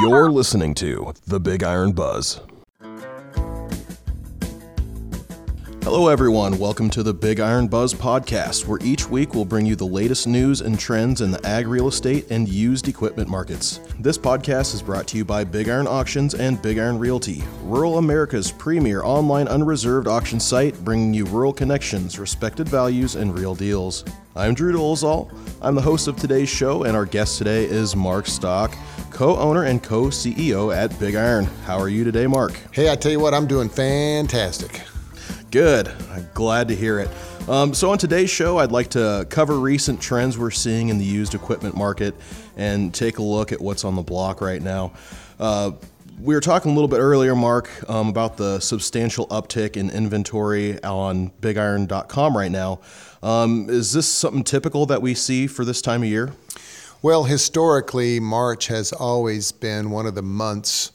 You're listening to The Big Iron Buzz. Hello, everyone. Welcome to the Big Iron Buzz podcast, where each week we'll bring you the latest news and trends in the ag real estate and used equipment markets. This podcast is brought to you by Big Iron Auctions and Big Iron Realty, rural America's premier online unreserved auction site, bringing you rural connections, respected values, and real deals. I'm Drew Dolezal. I'm the host of today's show, and our guest today is Mark Stock, co owner and co CEO at Big Iron. How are you today, Mark? Hey, I tell you what, I'm doing fantastic. Good. I'm glad to hear it. Um, so, on today's show, I'd like to cover recent trends we're seeing in the used equipment market and take a look at what's on the block right now. Uh, we were talking a little bit earlier, Mark, um, about the substantial uptick in inventory on bigiron.com right now. Um, is this something typical that we see for this time of year? Well, historically, March has always been one of the months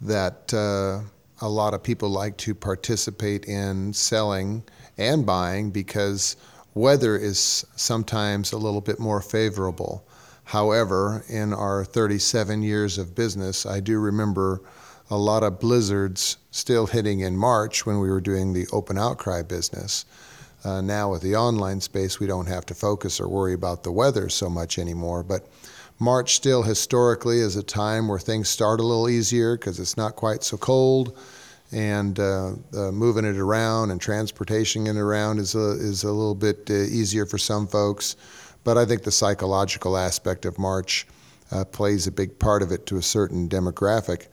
that uh, a lot of people like to participate in selling and buying because weather is sometimes a little bit more favorable. However, in our 37 years of business, I do remember a lot of blizzards still hitting in March when we were doing the open outcry business. Uh, now, with the online space, we don't have to focus or worry about the weather so much anymore. But March still historically is a time where things start a little easier because it's not quite so cold, and uh, uh, moving it around and transportation it around is a, is a little bit uh, easier for some folks. But I think the psychological aspect of March uh, plays a big part of it to a certain demographic.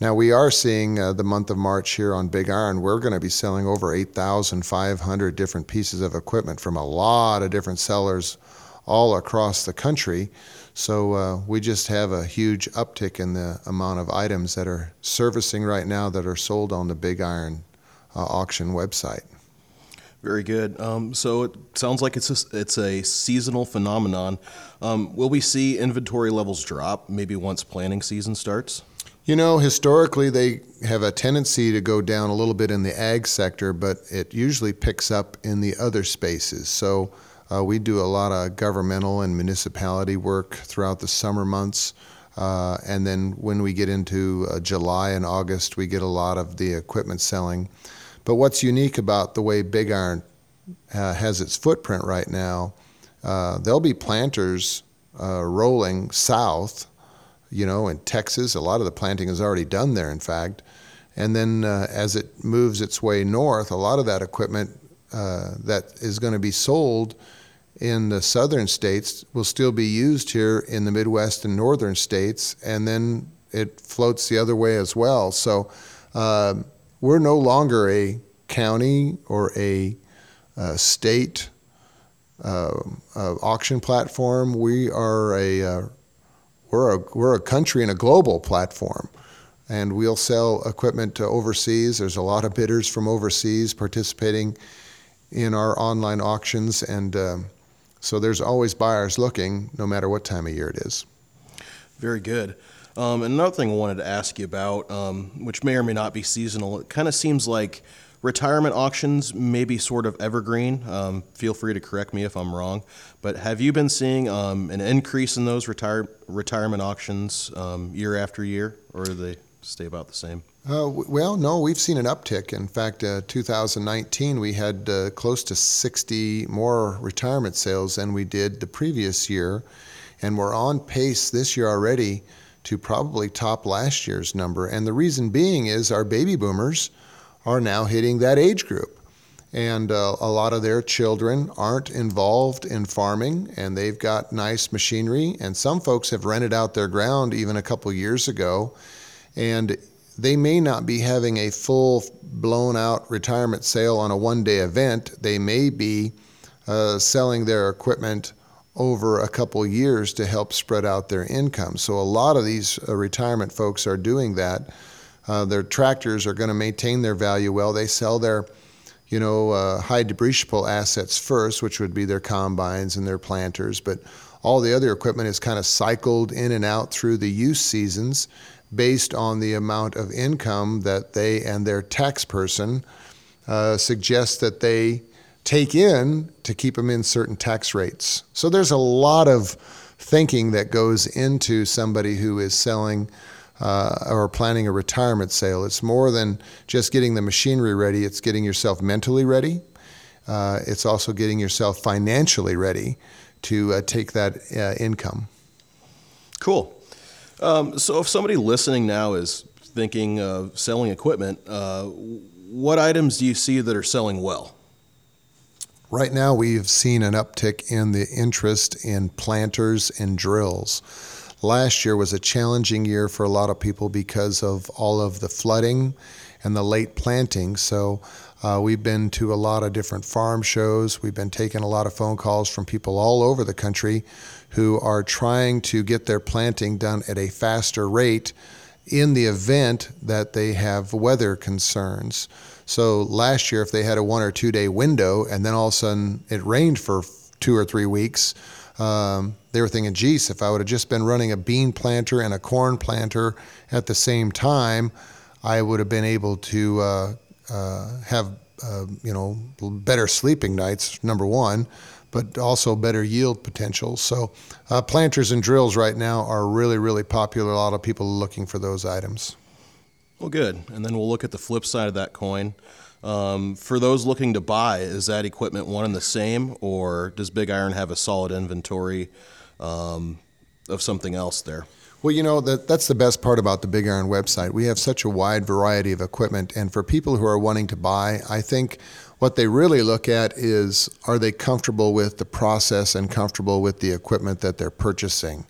Now, we are seeing uh, the month of March here on Big Iron. We're going to be selling over 8,500 different pieces of equipment from a lot of different sellers all across the country. So uh, we just have a huge uptick in the amount of items that are servicing right now that are sold on the Big Iron uh, auction website. Very good. Um, so it sounds like it's a, it's a seasonal phenomenon. Um, will we see inventory levels drop maybe once planting season starts? You know, historically, they have a tendency to go down a little bit in the ag sector, but it usually picks up in the other spaces. So uh, we do a lot of governmental and municipality work throughout the summer months. Uh, and then when we get into uh, July and August, we get a lot of the equipment selling. But what's unique about the way Big Iron uh, has its footprint right now, uh, there'll be planters uh, rolling south, you know, in Texas. A lot of the planting is already done there, in fact. And then as it moves its way north, a lot of that equipment that is going to be sold in the southern states will still be used here in the Midwest and northern states, and then it floats the other way as well. So uh, we're no longer a county or a, a uh, state uh, uh, auction platform. We are a uh, we're a we're a country and a global platform, and we'll sell equipment to overseas. There's a lot of bidders from overseas participating in our online auctions, and um, so there's always buyers looking, no matter what time of year it is. Very good. Um, another thing I wanted to ask you about, um, which may or may not be seasonal, it kind of seems like retirement auctions may be sort of evergreen. Um, feel free to correct me if I'm wrong, but have you been seeing um, an increase in those retire- retirement auctions um, year after year, or do they stay about the same? Uh, well, no, we've seen an uptick. In fact, uh, 2019 we had uh, close to 60 more retirement sales than we did the previous year, and we're on pace this year already to probably top last year's number. And the reason being is our baby boomers are now hitting that age group. And uh, a lot of their children aren't involved in farming, and they've got nice machinery. And some folks have rented out their ground even a couple years ago. And they may not be having a full blown out retirement sale on a one day event. They may be uh, selling their equipment over a couple years to help spread out their income. So a lot of these uh, retirement folks are doing that. Uh, their tractors are going to maintain their value well. They sell their, you know, uh, high depreciable assets first, which would be their combines and their planters. But all the other equipment is kind of cycled in and out through the use seasons based on the amount of income that they and their tax person uh, suggest that they take in to keep them in certain tax rates. So there's a lot of thinking that goes into somebody who is selling uh, or planning a retirement sale. It's more than just getting the machinery ready, it's getting yourself mentally ready. Uh, it's also getting yourself financially ready to uh, take that uh, income. Cool. Um, so, if somebody listening now is thinking of selling equipment, uh, what items do you see that are selling well? Right now, we've seen an uptick in the interest in planters and drills. Last year was a challenging year for a lot of people because of all of the flooding and the late planting. So, uh, we've been to a lot of different farm shows. We've been taking a lot of phone calls from people all over the country who are trying to get their planting done at a faster rate in the event that they have weather concerns. So last year, if they had a one or two day window and then all of a sudden it rained for two or three weeks, um, they were thinking, geez, if I would have just been running a bean planter and a corn planter at the same time, I would have been able to uh, uh, have uh, you know better sleeping nights. Number one, but also better yield potential. So, uh, planters and drills right now are really, really popular. A lot of people looking for those items. Well, good. And then we'll look at the flip side of that coin. Um, for those looking to buy, is that equipment one and the same, or does Big Iron have a solid inventory um, of something else there? Well, you know that that's the best part about the Big Iron website. We have such a wide variety of equipment, and for people who are wanting to buy, I think what they really look at is are they comfortable with the process and comfortable with the equipment that they're purchasing?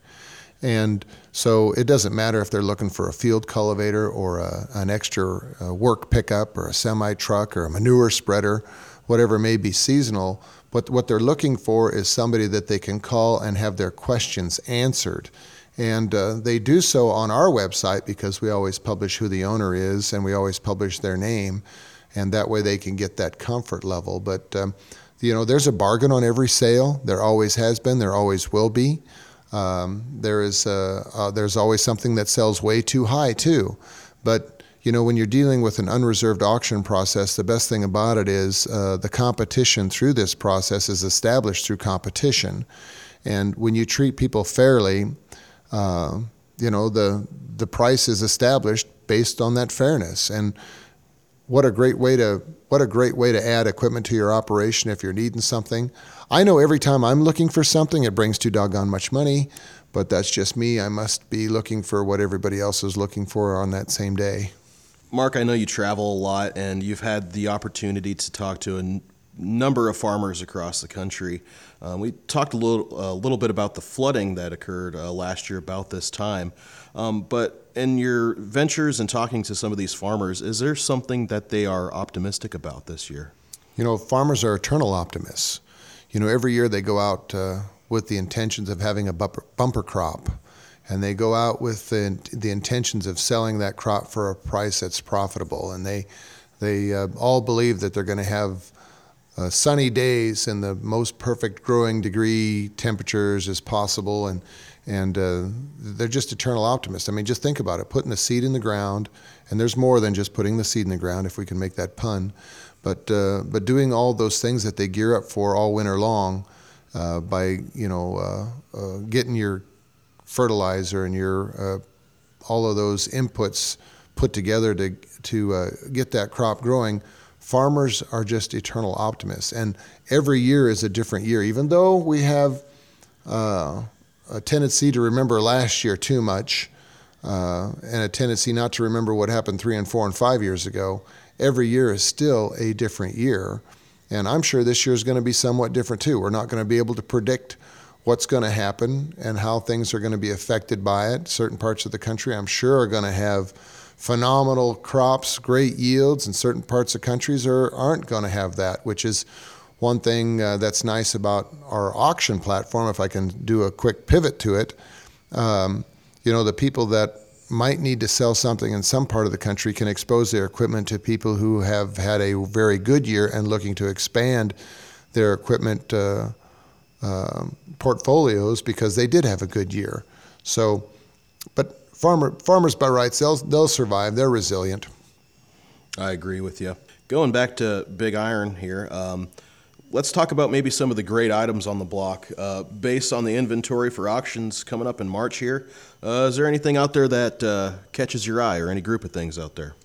And so it doesn't matter if they're looking for a field cultivator or a, an extra uh, work pickup or a semi truck or a manure spreader, whatever may be seasonal. But what they're looking for is somebody that they can call and have their questions answered. And uh, they do so on our website because we always publish who the owner is and we always publish their name and that way they can get that comfort level. But um, you know, there's a bargain on every sale. There always has been. There always will be. Um, there is uh, uh, there's always something that sells way too high too. But you know, when you're dealing with an unreserved auction process, the best thing about it is uh, the competition through this process is established through competition, and when you treat people fairly, uh, you know the the price is established based on that fairness and what a great way to what a great way to add equipment to your operation if you're needing something. I know every time I'm looking for something, it brings too doggone much money, but that's just me. I must be looking for what everybody else is looking for on that same day. Mark, I know you travel a lot and you've had the opportunity to talk to a number of farmers across the country. Um, we talked a little, a little bit about the flooding that occurred uh, last year about this time. Um, but in your ventures and talking to some of these farmers, is there something that they are optimistic about this year? You know, farmers are eternal optimists. You know, every year they go out uh, with the intentions of having a bumper, bumper crop, and they go out with the, the intentions of selling that crop for a price that's profitable, and they they uh, all believe that they're going to have uh, sunny days and the most perfect growing degree temperatures as possible, and and uh, they're just eternal optimists. I mean, just think about it: putting the seed in the ground, and there's more than just putting the seed in the ground, if we can make that pun. But uh, but doing all those things that they gear up for all winter long, uh, by you know uh, uh, getting your fertilizer and your uh, all of those inputs put together to to get that crop growing. Farmers are just eternal optimists, and every year is a different year. Even though we have a tendency to remember last year too much uh, and a tendency not to remember what happened three and four and five years ago. Every year is still a different year. And I'm sure this year is going to be somewhat different too. We're not going to be able to predict what's going to happen and how things are going to be affected by it. Certain parts of the country, I'm sure, are going to have phenomenal crops, great yields, and certain parts of countries are, aren't going to have that, which is one thing uh, that's nice about our auction platform, if I can do a quick pivot to it, um, you know, the people that might need to sell something in some part of the country can expose their equipment to people who have had a very good year and looking to expand their equipment uh, uh, portfolios because they did have a good year. So, but farmer farmers by rights they'll they'll survive. They're resilient. I agree with you. Going back to Big Iron here. Um, let's talk about maybe some of the great items on the block. Uh, based on the inventory for auctions coming up in March here, uh, is there anything out there that uh, catches your eye or any group of things out there?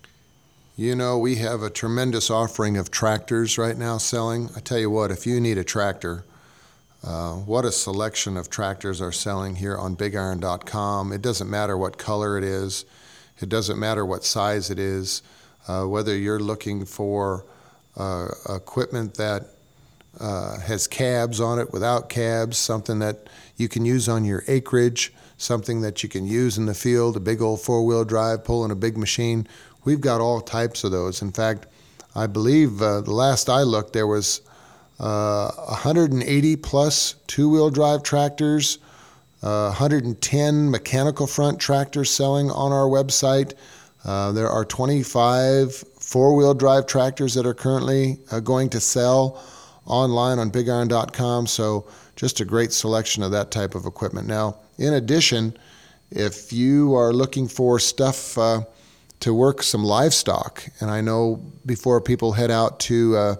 You know, we have a tremendous offering of tractors right now selling. I tell you what, if you need a tractor, uh, what a selection of tractors are selling here on bigiron.com. It doesn't matter what color it is, it doesn't matter what size it is, uh, whether you're looking for uh, equipment that uh, has cabs on it, without cabs, something that you can use on your acreage, something that you can use in the field, a big old four wheel drive pulling a big machine. We've got all types of those. In fact, I believe uh, the last I looked, there was uh, 180 plus two-wheel drive tractors, uh, 110 mechanical front tractors selling on our website. Uh, there are 25 four-wheel drive tractors that are currently uh, going to sell online on bigiron.com. So just a great selection of that type of equipment. Now, in addition, if you are looking for stuff uh, to work some livestock. And I know before people head out to uh,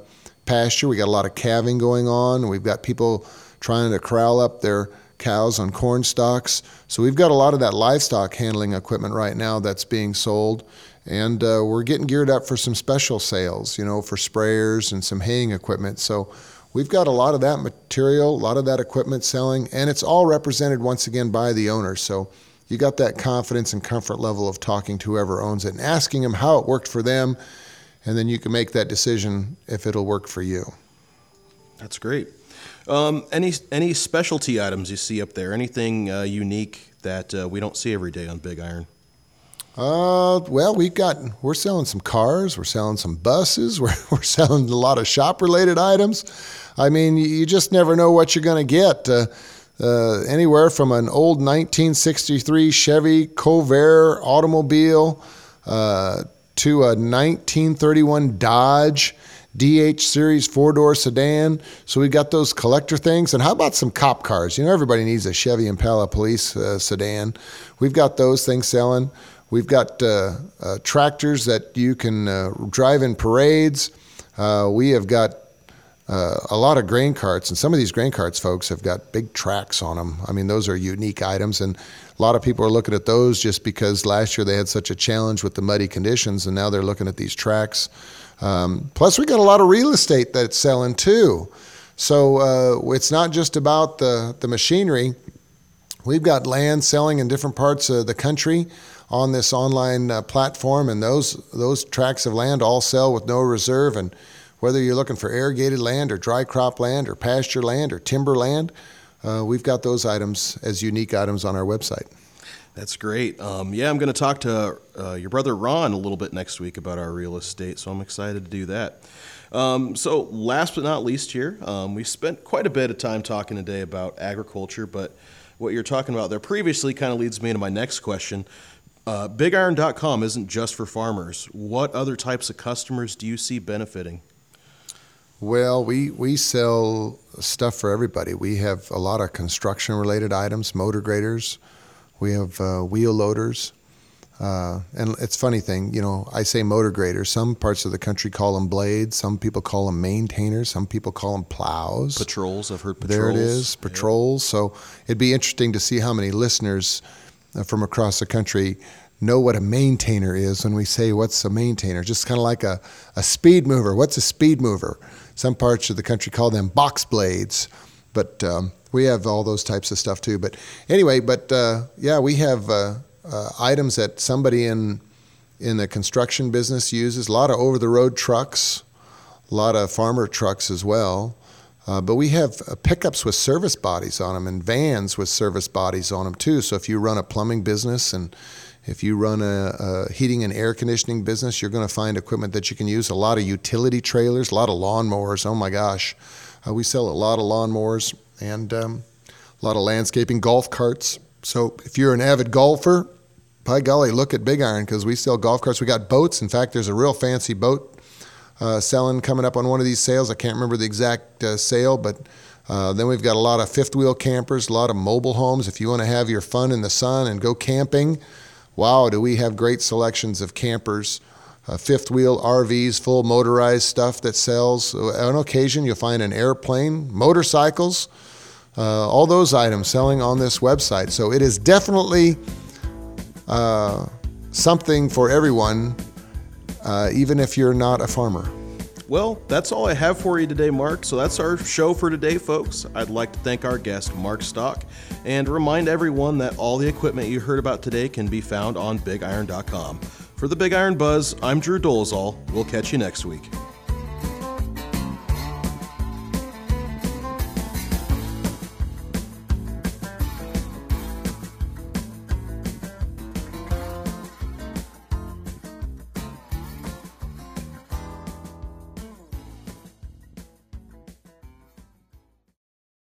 pasture, we got a lot of calving going on. We've got people trying to corral up their cows on corn stalks. So we've got a lot of that livestock handling equipment right now that's being sold. And uh, we're getting geared up for some special sales, you know, for sprayers and some haying equipment. So we've got a lot of that material, a lot of that equipment selling, and it's all represented once again by the owners. So you got that confidence and comfort level of talking to whoever owns it and asking them how it worked for them, and then you can make that decision if it'll work for you. That's great. Um, any any specialty items you see up there? Anything uh, unique that uh, we don't see every day on Big Iron? Uh, well, we've got we're selling some cars, we're selling some buses, we're we're selling a lot of shop related items. I mean, you just never know what you're going to get. Uh, uh, anywhere from an old 1963 Chevy Corvair automobile uh, to a 1931 Dodge DH series four door sedan. So we've got those collector things. And how about some cop cars? You know, everybody needs a Chevy Impala police uh, sedan. We've got those things selling. We've got uh, uh, tractors that you can uh, drive in parades. we have got uh, a lot of grain carts, and some of these grain carts, folks, have got big tracks on them. I mean, those are unique items, and a lot of people are looking at those just because last year they had such a challenge with the muddy conditions, and now they're looking at these tracks. Um, plus, we got a lot of real estate that's selling too. So uh, it's not just about the, the machinery. We've got land selling in different parts of the country on this online uh, platform, and those those tracts of land all sell with no reserve and whether you're looking for irrigated land or dry crop land or pasture land or timber land, uh, we've got those items as unique items on our website. That's great. Um, yeah, I'm going to talk to uh, your brother Ron a little bit next week about our real estate, so I'm excited to do that. Um, so, last but not least, here, um, we spent quite a bit of time talking today about agriculture, but what you're talking about there previously kind of leads me into my next question. Uh, BigIron.com isn't just for farmers. What other types of customers do you see benefiting? Well, we, we sell stuff for everybody. We have a lot of construction related items, motor graders, we have uh, wheel loaders. Uh, and it's funny thing, you know, I say motor graders. Some parts of the country call them blades. Some people call them maintainers. Some people call them plows. Patrols. I've heard patrols. There it is, patrols. So it'd be interesting to see how many listeners uh, from across the country know what a maintainer is when we say what's a maintainer. Just kind of like a, a speed mover. What's a speed mover? Some parts of the country call them box blades, but um, we have all those types of stuff too. But anyway, but uh, yeah, we have uh, uh, items that somebody in in the construction business uses. A lot of over the road trucks, a lot of farmer trucks as well. Uh, but we have uh, pickups with service bodies on them and vans with service bodies on them too. So if you run a plumbing business and if you run a, a, heating and air conditioning business, you're going to find equipment that you can use. A lot of utility trailers, a lot of lawnmowers. Oh my gosh, uh, we sell a lot of lawnmowers and um, a lot of landscaping, golf carts. So if you're an avid golfer, by golly, look at Big Iron because we sell golf carts. We got boats. In fact, there's a real fancy boat uh, selling coming up on one of these sales. I can't remember the exact uh, sale, but uh, then we've got a lot of fifth wheel campers, a lot of mobile homes. If you want to have your fun in the sun and go camping, wow, do we have great selections of campers uh, fifth wheel RVs, full motorized stuff that sells. On occasion, you'll find an airplane, motorcycles, uh, all those items selling on this website. So it is definitely uh, something for everyone, uh, even if you're not a farmer. Well, that's all I have for you today, Mark. So that's our show for today, folks. I'd like to thank our guest, Mark Stock, and remind everyone that all the equipment you heard about today can be found on bigiron.com. For the Big Iron Buzz, I'm Drew Dolezal. We'll catch you next week.